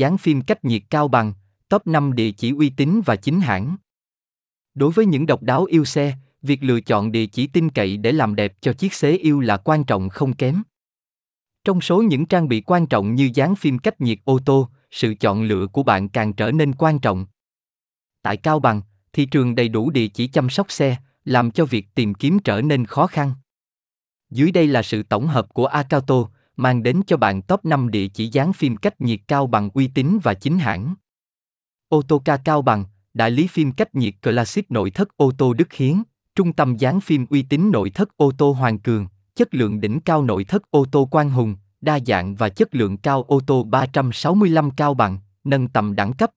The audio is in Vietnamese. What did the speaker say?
dán phim cách nhiệt cao bằng, top 5 địa chỉ uy tín và chính hãng. Đối với những độc đáo yêu xe, việc lựa chọn địa chỉ tin cậy để làm đẹp cho chiếc xế yêu là quan trọng không kém. Trong số những trang bị quan trọng như dán phim cách nhiệt ô tô, sự chọn lựa của bạn càng trở nên quan trọng. Tại Cao Bằng, thị trường đầy đủ địa chỉ chăm sóc xe, làm cho việc tìm kiếm trở nên khó khăn. Dưới đây là sự tổng hợp của Akato, mang đến cho bạn top 5 địa chỉ dán phim cách nhiệt cao bằng uy tín và chính hãng. Otoka cao bằng, đại lý phim cách nhiệt Classic nội thất ô tô Đức Hiến, trung tâm dán phim uy tín nội thất ô tô Hoàng Cường, chất lượng đỉnh cao nội thất ô tô Quang Hùng, đa dạng và chất lượng cao ô tô 365 cao bằng, nâng tầm đẳng cấp,